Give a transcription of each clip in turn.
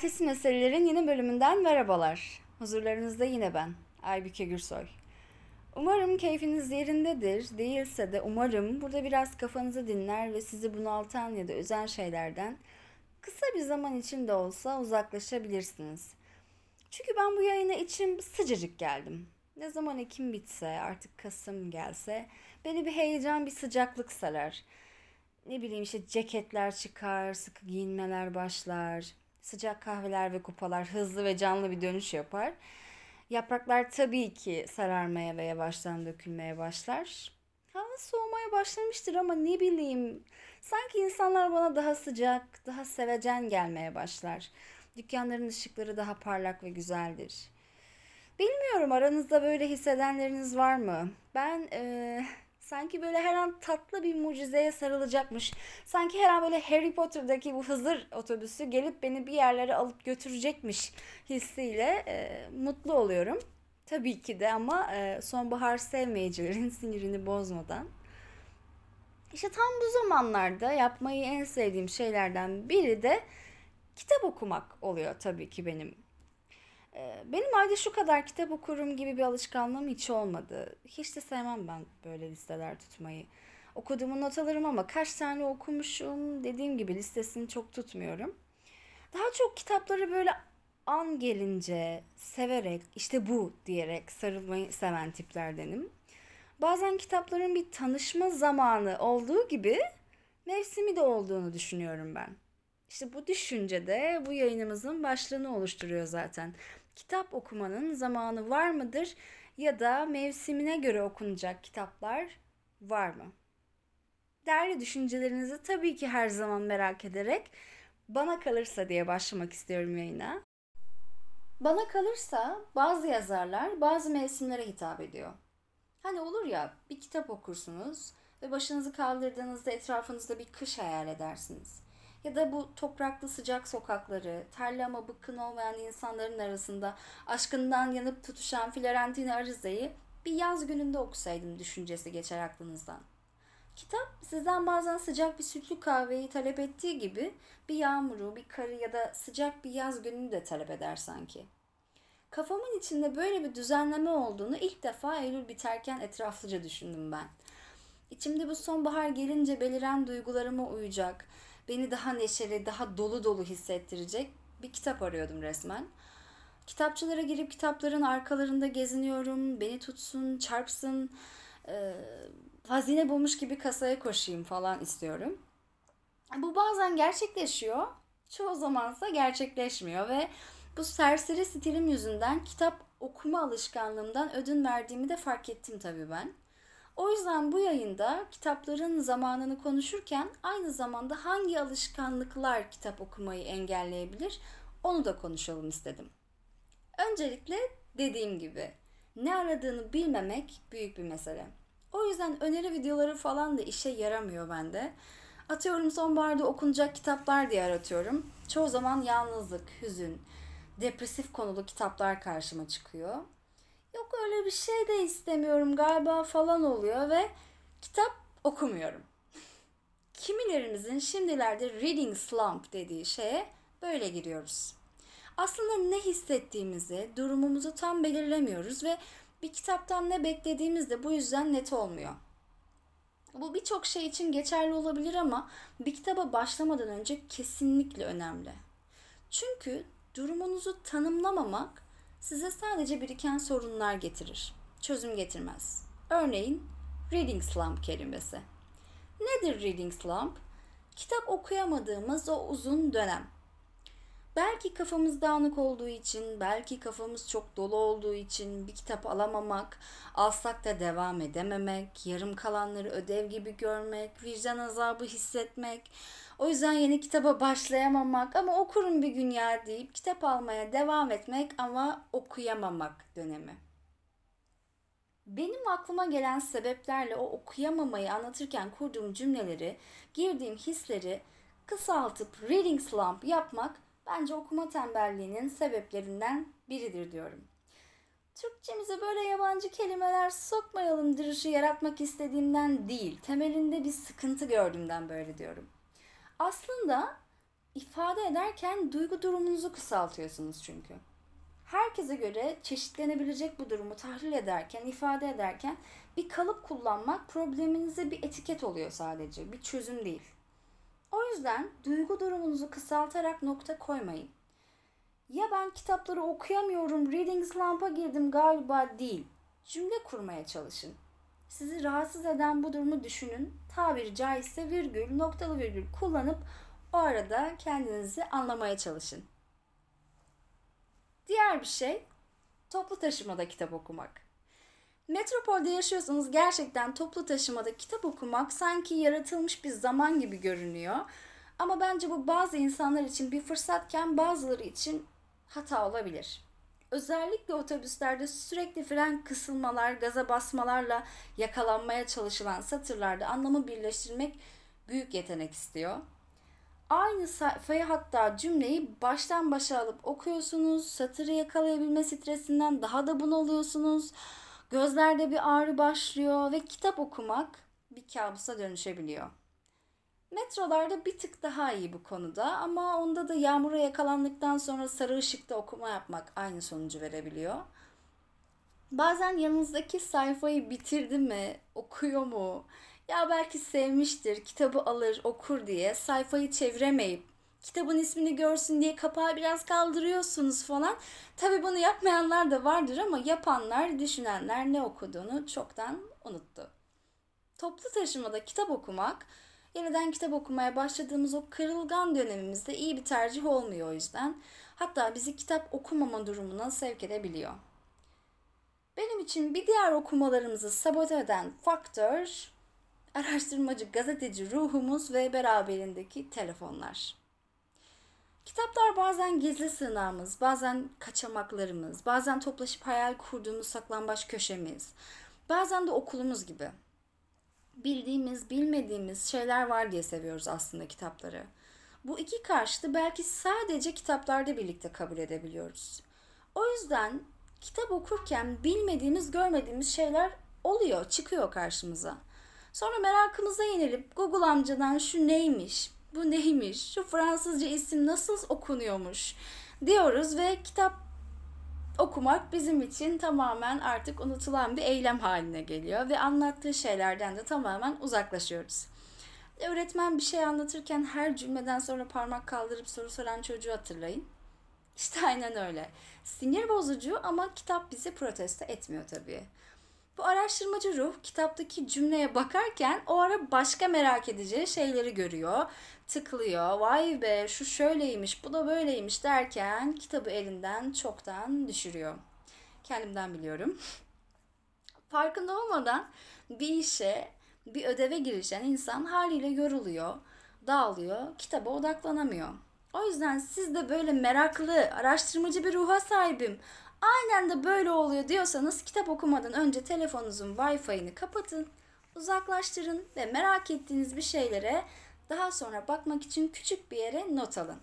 Ertesi Meselelerin yeni bölümünden merhabalar. Huzurlarınızda yine ben, Aybüke Gürsoy. Umarım keyfiniz yerindedir. Değilse de umarım burada biraz kafanızı dinler ve sizi bunaltan ya da özen şeylerden kısa bir zaman için de olsa uzaklaşabilirsiniz. Çünkü ben bu yayına içim sıcacık geldim. Ne zaman Ekim bitse, artık Kasım gelse beni bir heyecan, bir sıcaklık sarar. Ne bileyim işte ceketler çıkar, sıkı giyinmeler başlar Sıcak kahveler ve kupalar hızlı ve canlı bir dönüş yapar. Yapraklar tabii ki sararmaya ve yavaştan dökülmeye başlar. Hava soğumaya başlamıştır ama ne bileyim sanki insanlar bana daha sıcak, daha sevecen gelmeye başlar. Dükkanların ışıkları daha parlak ve güzeldir. Bilmiyorum aranızda böyle hissedenleriniz var mı? Ben e, Sanki böyle her an tatlı bir mucizeye sarılacakmış. Sanki her an böyle Harry Potter'daki bu Hızır otobüsü gelip beni bir yerlere alıp götürecekmiş hissiyle e, mutlu oluyorum. Tabii ki de ama e, sonbahar sevmeyicilerin sinirini bozmadan. İşte tam bu zamanlarda yapmayı en sevdiğim şeylerden biri de kitap okumak oluyor tabii ki benim benim ayda şu kadar kitap okurum gibi bir alışkanlığım hiç olmadı. Hiç de sevmem ben böyle listeler tutmayı. Okuduğumu not alırım ama kaç tane okumuşum dediğim gibi listesini çok tutmuyorum. Daha çok kitapları böyle an gelince severek işte bu diyerek sarılmayı seven tiplerdenim. Bazen kitapların bir tanışma zamanı olduğu gibi mevsimi de olduğunu düşünüyorum ben. İşte bu düşünce de bu yayınımızın başlığını oluşturuyor zaten kitap okumanın zamanı var mıdır ya da mevsimine göre okunacak kitaplar var mı? Değerli düşüncelerinizi tabii ki her zaman merak ederek bana kalırsa diye başlamak istiyorum yayına. Bana kalırsa bazı yazarlar bazı mevsimlere hitap ediyor. Hani olur ya bir kitap okursunuz ve başınızı kaldırdığınızda etrafınızda bir kış hayal edersiniz. Ya da bu topraklı sıcak sokakları, terli ama bıkkın olmayan insanların arasında aşkından yanıp tutuşan Florentine Ariza'yı bir yaz gününde okusaydım düşüncesi geçer aklınızdan. Kitap sizden bazen sıcak bir sütlü kahveyi talep ettiği gibi bir yağmuru, bir karı ya da sıcak bir yaz gününü de talep eder sanki. Kafamın içinde böyle bir düzenleme olduğunu ilk defa Eylül biterken etraflıca düşündüm ben. İçimde bu sonbahar gelince beliren duygularıma uyacak, beni daha neşeli, daha dolu dolu hissettirecek bir kitap arıyordum resmen. Kitapçılara girip kitapların arkalarında geziniyorum. Beni tutsun, çarpsın, e, hazine bulmuş gibi kasaya koşayım falan istiyorum. Bu bazen gerçekleşiyor. Çoğu zamansa gerçekleşmiyor ve bu serseri stilim yüzünden kitap okuma alışkanlığımdan ödün verdiğimi de fark ettim tabii ben. O yüzden bu yayında kitapların zamanını konuşurken aynı zamanda hangi alışkanlıklar kitap okumayı engelleyebilir onu da konuşalım istedim. Öncelikle dediğim gibi ne aradığını bilmemek büyük bir mesele. O yüzden öneri videoları falan da işe yaramıyor bende. Atıyorum sonbaharda okunacak kitaplar diye aratıyorum. Çoğu zaman yalnızlık, hüzün, depresif konulu kitaplar karşıma çıkıyor yok öyle bir şey de istemiyorum galiba falan oluyor ve kitap okumuyorum. Kimilerimizin şimdilerde reading slump dediği şeye böyle giriyoruz. Aslında ne hissettiğimizi, durumumuzu tam belirlemiyoruz ve bir kitaptan ne beklediğimiz de bu yüzden net olmuyor. Bu birçok şey için geçerli olabilir ama bir kitaba başlamadan önce kesinlikle önemli. Çünkü durumunuzu tanımlamamak size sadece biriken sorunlar getirir. Çözüm getirmez. Örneğin reading slump kelimesi. Nedir reading slump? Kitap okuyamadığımız o uzun dönem. Belki kafamız dağınık olduğu için, belki kafamız çok dolu olduğu için bir kitap alamamak, alsak da devam edememek, yarım kalanları ödev gibi görmek, vicdan azabı hissetmek, o yüzden yeni kitaba başlayamamak ama okurum bir gün ya deyip kitap almaya devam etmek ama okuyamamak dönemi. Benim aklıma gelen sebeplerle o okuyamamayı anlatırken kurduğum cümleleri, girdiğim hisleri kısaltıp reading slump yapmak bence okuma tembelliğinin sebeplerinden biridir diyorum. Türkçemize böyle yabancı kelimeler sokmayalım duruşu yaratmak istediğimden değil, temelinde bir sıkıntı gördüğümden böyle diyorum. Aslında ifade ederken duygu durumunuzu kısaltıyorsunuz çünkü. Herkese göre çeşitlenebilecek bu durumu tahlil ederken, ifade ederken bir kalıp kullanmak probleminize bir etiket oluyor sadece, bir çözüm değil. Yüzden duygu durumunuzu kısaltarak nokta koymayın. Ya ben kitapları okuyamıyorum, reading slump'a girdim galiba değil. Cümle kurmaya çalışın. Sizi rahatsız eden bu durumu düşünün. Tabiri caizse virgül, noktalı virgül kullanıp o arada kendinizi anlamaya çalışın. Diğer bir şey toplu taşımada kitap okumak. Metropolde yaşıyorsanız gerçekten toplu taşımada kitap okumak sanki yaratılmış bir zaman gibi görünüyor. Ama bence bu bazı insanlar için bir fırsatken bazıları için hata olabilir. Özellikle otobüslerde sürekli fren kısılmalar, gaza basmalarla yakalanmaya çalışılan satırlarda anlamı birleştirmek büyük yetenek istiyor. Aynı sayfayı hatta cümleyi baştan başa alıp okuyorsunuz. Satırı yakalayabilme stresinden daha da bunalıyorsunuz. Gözlerde bir ağrı başlıyor ve kitap okumak bir kabusa dönüşebiliyor. Metrolarda bir tık daha iyi bu konuda ama onda da yağmura yakalandıktan sonra sarı ışıkta okuma yapmak aynı sonucu verebiliyor. Bazen yanınızdaki sayfayı bitirdi mi, okuyor mu, ya belki sevmiştir, kitabı alır, okur diye sayfayı çeviremeyip kitabın ismini görsün diye kapağı biraz kaldırıyorsunuz falan. Tabi bunu yapmayanlar da vardır ama yapanlar, düşünenler ne okuduğunu çoktan unuttu. Toplu taşımada kitap okumak, yeniden kitap okumaya başladığımız o kırılgan dönemimizde iyi bir tercih olmuyor o yüzden. Hatta bizi kitap okumama durumuna sevk edebiliyor. Benim için bir diğer okumalarımızı sabote eden faktör araştırmacı gazeteci ruhumuz ve beraberindeki telefonlar. Kitaplar bazen gizli sığınağımız, bazen kaçamaklarımız, bazen toplaşıp hayal kurduğumuz saklambaç köşemiz, bazen de okulumuz gibi. Bildiğimiz, bilmediğimiz şeyler var diye seviyoruz aslında kitapları. Bu iki karşıtı belki sadece kitaplarda birlikte kabul edebiliyoruz. O yüzden kitap okurken bilmediğimiz, görmediğimiz şeyler oluyor, çıkıyor karşımıza. Sonra merakımıza yenilip Google amcadan şu neymiş, bu neymiş, şu Fransızca isim nasıl okunuyormuş diyoruz ve kitap okumak bizim için tamamen artık unutulan bir eylem haline geliyor ve anlattığı şeylerden de tamamen uzaklaşıyoruz. Öğretmen bir şey anlatırken her cümleden sonra parmak kaldırıp soru soran çocuğu hatırlayın. İşte aynen öyle. Sinir bozucu ama kitap bizi protesto etmiyor tabii. Bu araştırmacı ruh kitaptaki cümleye bakarken o ara başka merak edeceği şeyleri görüyor. Tıklıyor. Vay be şu şöyleymiş bu da böyleymiş derken kitabı elinden çoktan düşürüyor. Kendimden biliyorum. Farkında olmadan bir işe, bir ödeve girişen insan haliyle yoruluyor, dağılıyor, kitaba odaklanamıyor. O yüzden siz de böyle meraklı, araştırmacı bir ruha sahibim aynen de böyle oluyor diyorsanız kitap okumadan önce telefonunuzun Wi-Fi'ini kapatın, uzaklaştırın ve merak ettiğiniz bir şeylere daha sonra bakmak için küçük bir yere not alın.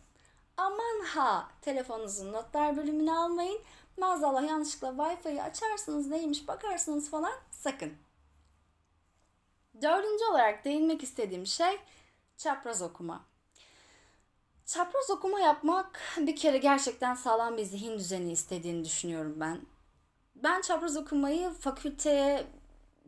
Aman ha telefonunuzun notlar bölümünü almayın. Maazallah yanlışlıkla Wi-Fi'yi açarsınız neymiş bakarsınız falan sakın. Dördüncü olarak değinmek istediğim şey çapraz okuma. Çapraz okuma yapmak bir kere gerçekten sağlam bir zihin düzeni istediğini düşünüyorum ben. Ben çapraz okumayı fakülteye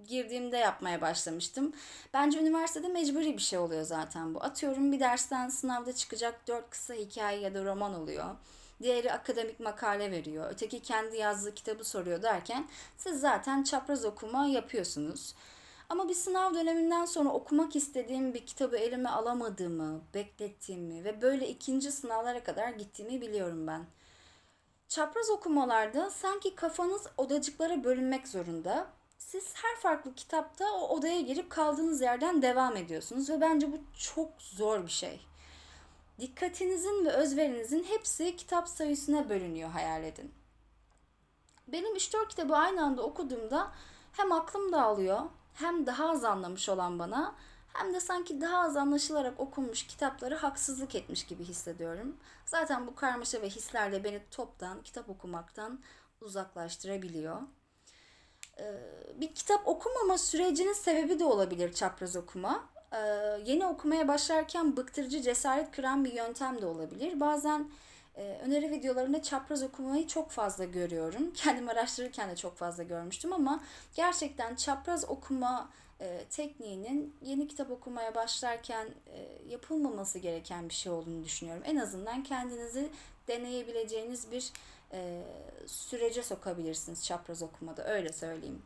girdiğimde yapmaya başlamıştım. Bence üniversitede mecburi bir şey oluyor zaten bu. Atıyorum bir dersten sınavda çıkacak dört kısa hikaye ya da roman oluyor. Diğeri akademik makale veriyor. Öteki kendi yazdığı kitabı soruyor derken siz zaten çapraz okuma yapıyorsunuz. Ama bir sınav döneminden sonra okumak istediğim bir kitabı elime alamadığımı, beklettiğimi ve böyle ikinci sınavlara kadar gittiğimi biliyorum ben. Çapraz okumalarda sanki kafanız odacıklara bölünmek zorunda. Siz her farklı kitapta o odaya girip kaldığınız yerden devam ediyorsunuz ve bence bu çok zor bir şey. Dikkatinizin ve özverinizin hepsi kitap sayısına bölünüyor hayal edin. Benim 3-4 kitabı aynı anda okuduğumda hem aklım dağılıyor hem daha az anlamış olan bana hem de sanki daha az anlaşılarak okunmuş kitapları haksızlık etmiş gibi hissediyorum. Zaten bu karmaşa ve hisler de beni toptan kitap okumaktan uzaklaştırabiliyor. Ee, bir kitap okumama sürecinin sebebi de olabilir çapraz okuma. e, yeni okumaya başlarken bıktırıcı cesaret kıran bir yöntem de olabilir. Bazen e, öneri videolarında çapraz okumayı çok fazla görüyorum. Kendim araştırırken de çok fazla görmüştüm ama gerçekten çapraz okuma e, tekniğinin yeni kitap okumaya başlarken e, yapılmaması gereken bir şey olduğunu düşünüyorum. En azından kendinizi deneyebileceğiniz bir e, sürece sokabilirsiniz çapraz okumada öyle söyleyeyim.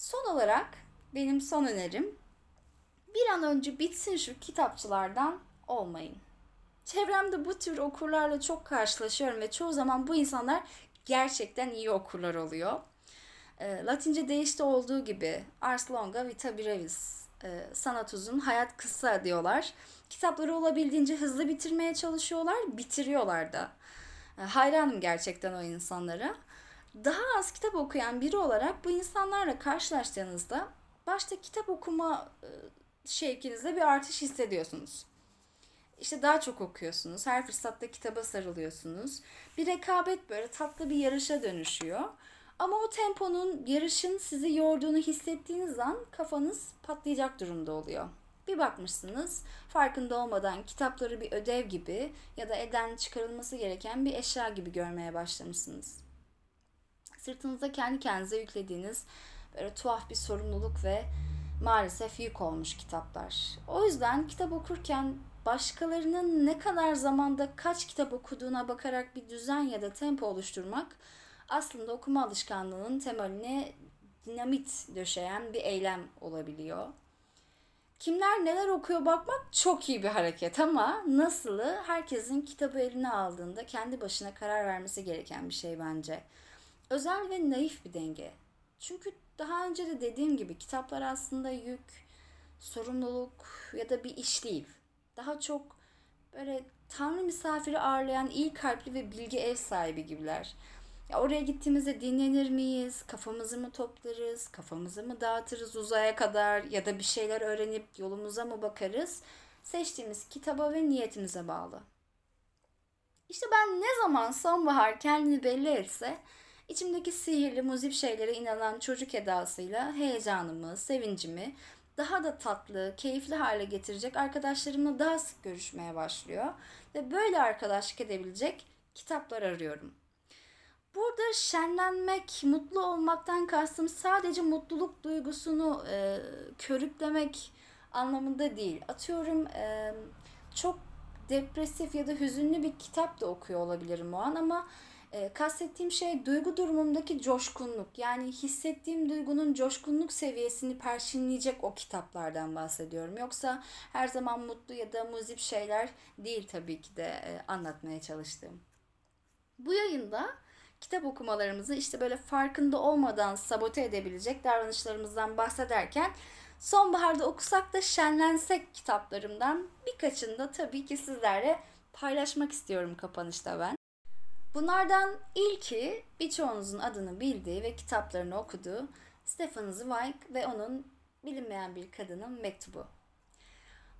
Son olarak benim son önerim bir an önce bitsin şu kitapçılardan olmayın. Çevremde bu tür okurlarla çok karşılaşıyorum ve çoğu zaman bu insanlar gerçekten iyi okurlar oluyor. E, Latince değişti olduğu gibi Ars longa vita brevis. E, sanat uzun, hayat kısa diyorlar. Kitapları olabildiğince hızlı bitirmeye çalışıyorlar, bitiriyorlar da. E, hayranım gerçekten o insanlara. Daha az kitap okuyan biri olarak bu insanlarla karşılaştığınızda başta kitap okuma e, şevkinizde bir artış hissediyorsunuz. İşte daha çok okuyorsunuz. Her fırsatta kitaba sarılıyorsunuz. Bir rekabet böyle tatlı bir yarışa dönüşüyor. Ama o temponun, yarışın sizi yorduğunu hissettiğiniz an kafanız patlayacak durumda oluyor. Bir bakmışsınız farkında olmadan kitapları bir ödev gibi ya da elden çıkarılması gereken bir eşya gibi görmeye başlamışsınız. Sırtınıza kendi kendinize yüklediğiniz böyle tuhaf bir sorumluluk ve maalesef yük olmuş kitaplar. O yüzden kitap okurken başkalarının ne kadar zamanda kaç kitap okuduğuna bakarak bir düzen ya da tempo oluşturmak aslında okuma alışkanlığının temeline dinamit döşeyen bir eylem olabiliyor. Kimler neler okuyor bakmak çok iyi bir hareket ama nasılı herkesin kitabı eline aldığında kendi başına karar vermesi gereken bir şey bence. Özel ve naif bir denge. Çünkü daha önce de dediğim gibi kitaplar aslında yük, sorumluluk ya da bir iş değil. Daha çok böyle tanrı misafiri ağırlayan iyi kalpli ve bilgi ev sahibi gibiler. Ya oraya gittiğimizde dinlenir miyiz? Kafamızı mı toplarız? Kafamızı mı dağıtırız uzaya kadar? Ya da bir şeyler öğrenip yolumuza mı bakarız? Seçtiğimiz kitaba ve niyetimize bağlı. İşte ben ne zaman sonbahar kendini belli etse içimdeki sihirli muzip şeylere inanan çocuk edasıyla heyecanımı, sevincimi daha da tatlı, keyifli hale getirecek arkadaşlarımla daha sık görüşmeye başlıyor. Ve böyle arkadaşlık edebilecek kitaplar arıyorum. Burada şenlenmek, mutlu olmaktan kastım sadece mutluluk duygusunu e, körüklemek anlamında değil. Atıyorum e, çok depresif ya da hüzünlü bir kitap da okuyor olabilirim o an ama e, kastettiğim şey duygu durumumdaki coşkunluk. Yani hissettiğim duygunun coşkunluk seviyesini perşinleyecek o kitaplardan bahsediyorum. Yoksa her zaman mutlu ya da muzip şeyler değil tabii ki de e, anlatmaya çalıştığım. Bu yayında kitap okumalarımızı işte böyle farkında olmadan sabote edebilecek davranışlarımızdan bahsederken sonbaharda okusak da şenlensek kitaplarımdan birkaçını da tabii ki sizlerle paylaşmak istiyorum kapanışta ben. Bunlardan ilki birçoğunuzun adını bildiği ve kitaplarını okuduğu Stefan Zweig ve onun bilinmeyen bir kadının mektubu.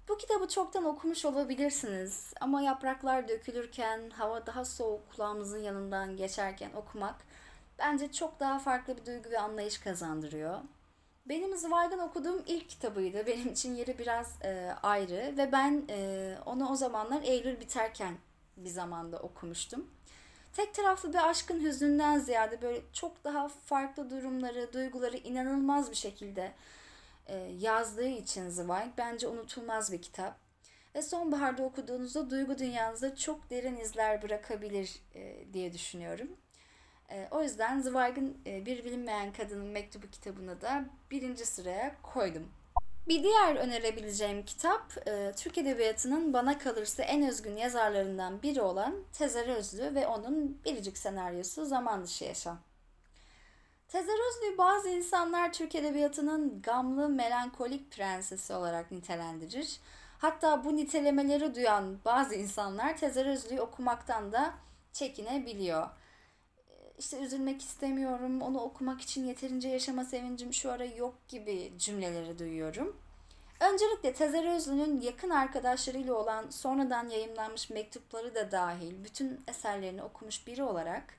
Bu kitabı çoktan okumuş olabilirsiniz ama yapraklar dökülürken, hava daha soğuk kulağımızın yanından geçerken okumak bence çok daha farklı bir duygu ve anlayış kazandırıyor. Benim Zweig'ın okuduğum ilk kitabıydı. Benim için yeri biraz e, ayrı ve ben e, onu o zamanlar Eylül biterken bir zamanda okumuştum. Tek taraflı bir aşkın hüznünden ziyade böyle çok daha farklı durumları, duyguları inanılmaz bir şekilde e, yazdığı için Zweig bence unutulmaz bir kitap. Ve sonbaharda okuduğunuzda duygu dünyanızda çok derin izler bırakabilir e, diye düşünüyorum. E, o yüzden Zweig'in Bir Bilinmeyen Kadının Mektubu kitabını da birinci sıraya koydum. Bir diğer önerebileceğim kitap Türk Edebiyatı'nın bana kalırsa en özgün yazarlarından biri olan Tezer Özlü ve onun biricik senaryosu Zaman Dışı Yaşam. Tezer Özlü'yü bazı insanlar Türk Edebiyatı'nın gamlı, melankolik prensesi olarak nitelendirir. Hatta bu nitelemeleri duyan bazı insanlar Tezer Özlü'yü okumaktan da çekinebiliyor. İşte üzülmek istemiyorum, onu okumak için yeterince yaşama sevincim şu ara yok gibi cümleleri duyuyorum. Öncelikle Tezer Özlü'nün yakın arkadaşlarıyla olan sonradan yayımlanmış mektupları da dahil bütün eserlerini okumuş biri olarak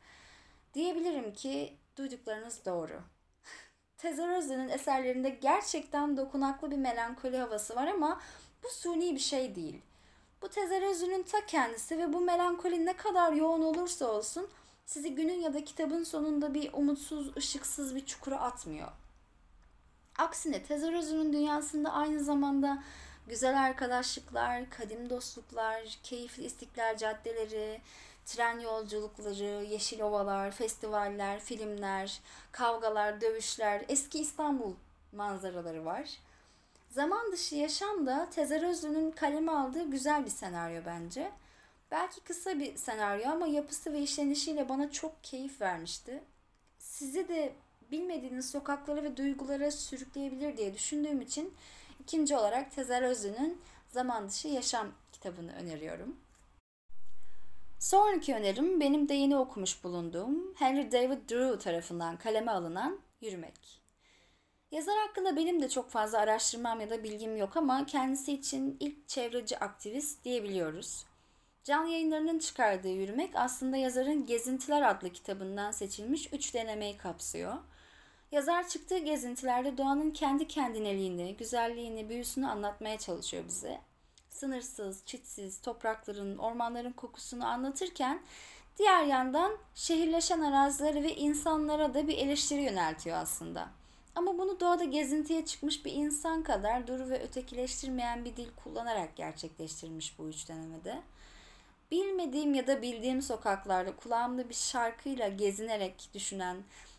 diyebilirim ki duyduklarınız doğru. Tezer Özlü'nün eserlerinde gerçekten dokunaklı bir melankoli havası var ama bu suni bir şey değil. Bu Tezer Özlü'nün ta kendisi ve bu melankoli ne kadar yoğun olursa olsun sizi günün ya da kitabın sonunda bir umutsuz, ışıksız bir çukura atmıyor. Aksine Tezer Özlü'nün dünyasında aynı zamanda güzel arkadaşlıklar, kadim dostluklar, keyifli istiklal caddeleri, tren yolculukları, yeşil ovalar, festivaller, filmler, kavgalar, dövüşler, eski İstanbul manzaraları var. Zaman dışı yaşam da Tezer Özlü'nün kaleme aldığı güzel bir senaryo bence. Belki kısa bir senaryo ama yapısı ve işlenişiyle bana çok keyif vermişti. Sizi de bilmediğiniz sokaklara ve duygulara sürükleyebilir diye düşündüğüm için ikinci olarak Tezer Özlü'nün Zaman Dışı Yaşam kitabını öneriyorum. Sonraki önerim benim de yeni okumuş bulunduğum Henry David Drew tarafından kaleme alınan Yürümek. Yazar hakkında benim de çok fazla araştırmam ya da bilgim yok ama kendisi için ilk çevreci aktivist diyebiliyoruz. Can yayınlarının çıkardığı Yürümek aslında yazarın Gezintiler adlı kitabından seçilmiş üç denemeyi kapsıyor. Yazar çıktığı gezintilerde doğanın kendi kendineliğini, güzelliğini, büyüsünü anlatmaya çalışıyor bize sınırsız, çitsiz toprakların, ormanların kokusunu anlatırken diğer yandan şehirleşen arazilere ve insanlara da bir eleştiri yöneltiyor aslında. Ama bunu doğada gezintiye çıkmış bir insan kadar duru ve ötekileştirmeyen bir dil kullanarak gerçekleştirmiş bu üç denemede. Bilmediğim ya da bildiğim sokaklarda kulağımda bir şarkıyla gezinerek düşünen,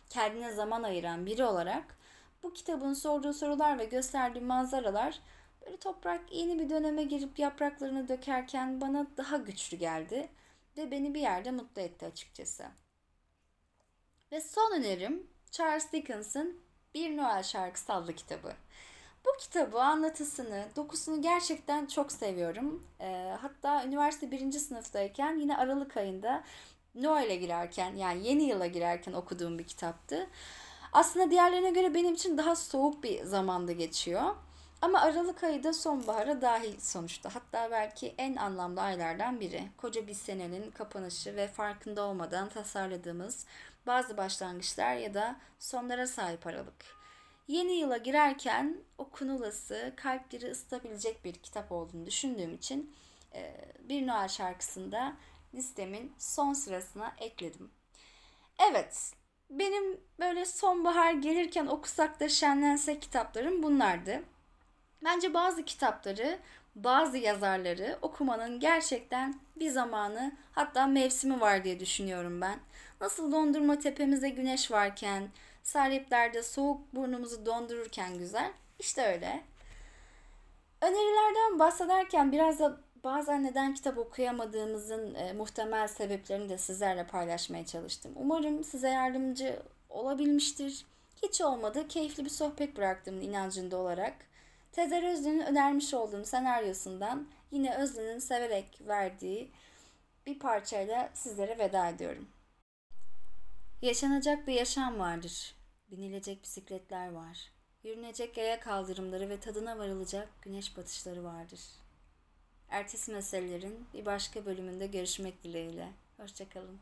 kendine zaman ayıran biri olarak bu kitabın sorduğu sorular ve gösterdiği manzaralar Böyle toprak yeni bir döneme girip yapraklarını dökerken bana daha güçlü geldi ve beni bir yerde mutlu etti açıkçası. Ve son önerim Charles Dickens'ın Bir Noel Şarkısı adlı kitabı. Bu kitabı, anlatısını, dokusunu gerçekten çok seviyorum. E, hatta üniversite birinci sınıftayken yine Aralık ayında Noel'e girerken yani yeni yıla girerken okuduğum bir kitaptı. Aslında diğerlerine göre benim için daha soğuk bir zamanda geçiyor. Ama Aralık ayı da sonbahara dahil sonuçta. Hatta belki en anlamlı aylardan biri. Koca bir senenin kapanışı ve farkında olmadan tasarladığımız bazı başlangıçlar ya da sonlara sahip Aralık. Yeni yıla girerken okunulası, kalpleri ısıtabilecek bir kitap olduğunu düşündüğüm için e, bir Noel şarkısında listemin son sırasına ekledim. Evet, benim böyle sonbahar gelirken okusak da şenlensek kitaplarım bunlardı. Bence bazı kitapları, bazı yazarları okumanın gerçekten bir zamanı hatta mevsimi var diye düşünüyorum ben. Nasıl dondurma tepemize güneş varken, sahiliplerde soğuk burnumuzu dondururken güzel. İşte öyle. Önerilerden bahsederken biraz da bazen neden kitap okuyamadığımızın e, muhtemel sebeplerini de sizlerle paylaşmaya çalıştım. Umarım size yardımcı olabilmiştir. Hiç olmadı keyifli bir sohbet bıraktım inancında olarak. Tezer Özlü'nün önermiş olduğum senaryosundan yine Özlü'nün severek verdiği bir parçayla sizlere veda ediyorum. Yaşanacak bir yaşam vardır. Binilecek bisikletler var. Yürünecek yaya kaldırımları ve tadına varılacak güneş batışları vardır. Ertesi meselelerin bir başka bölümünde görüşmek dileğiyle. Hoşçakalın.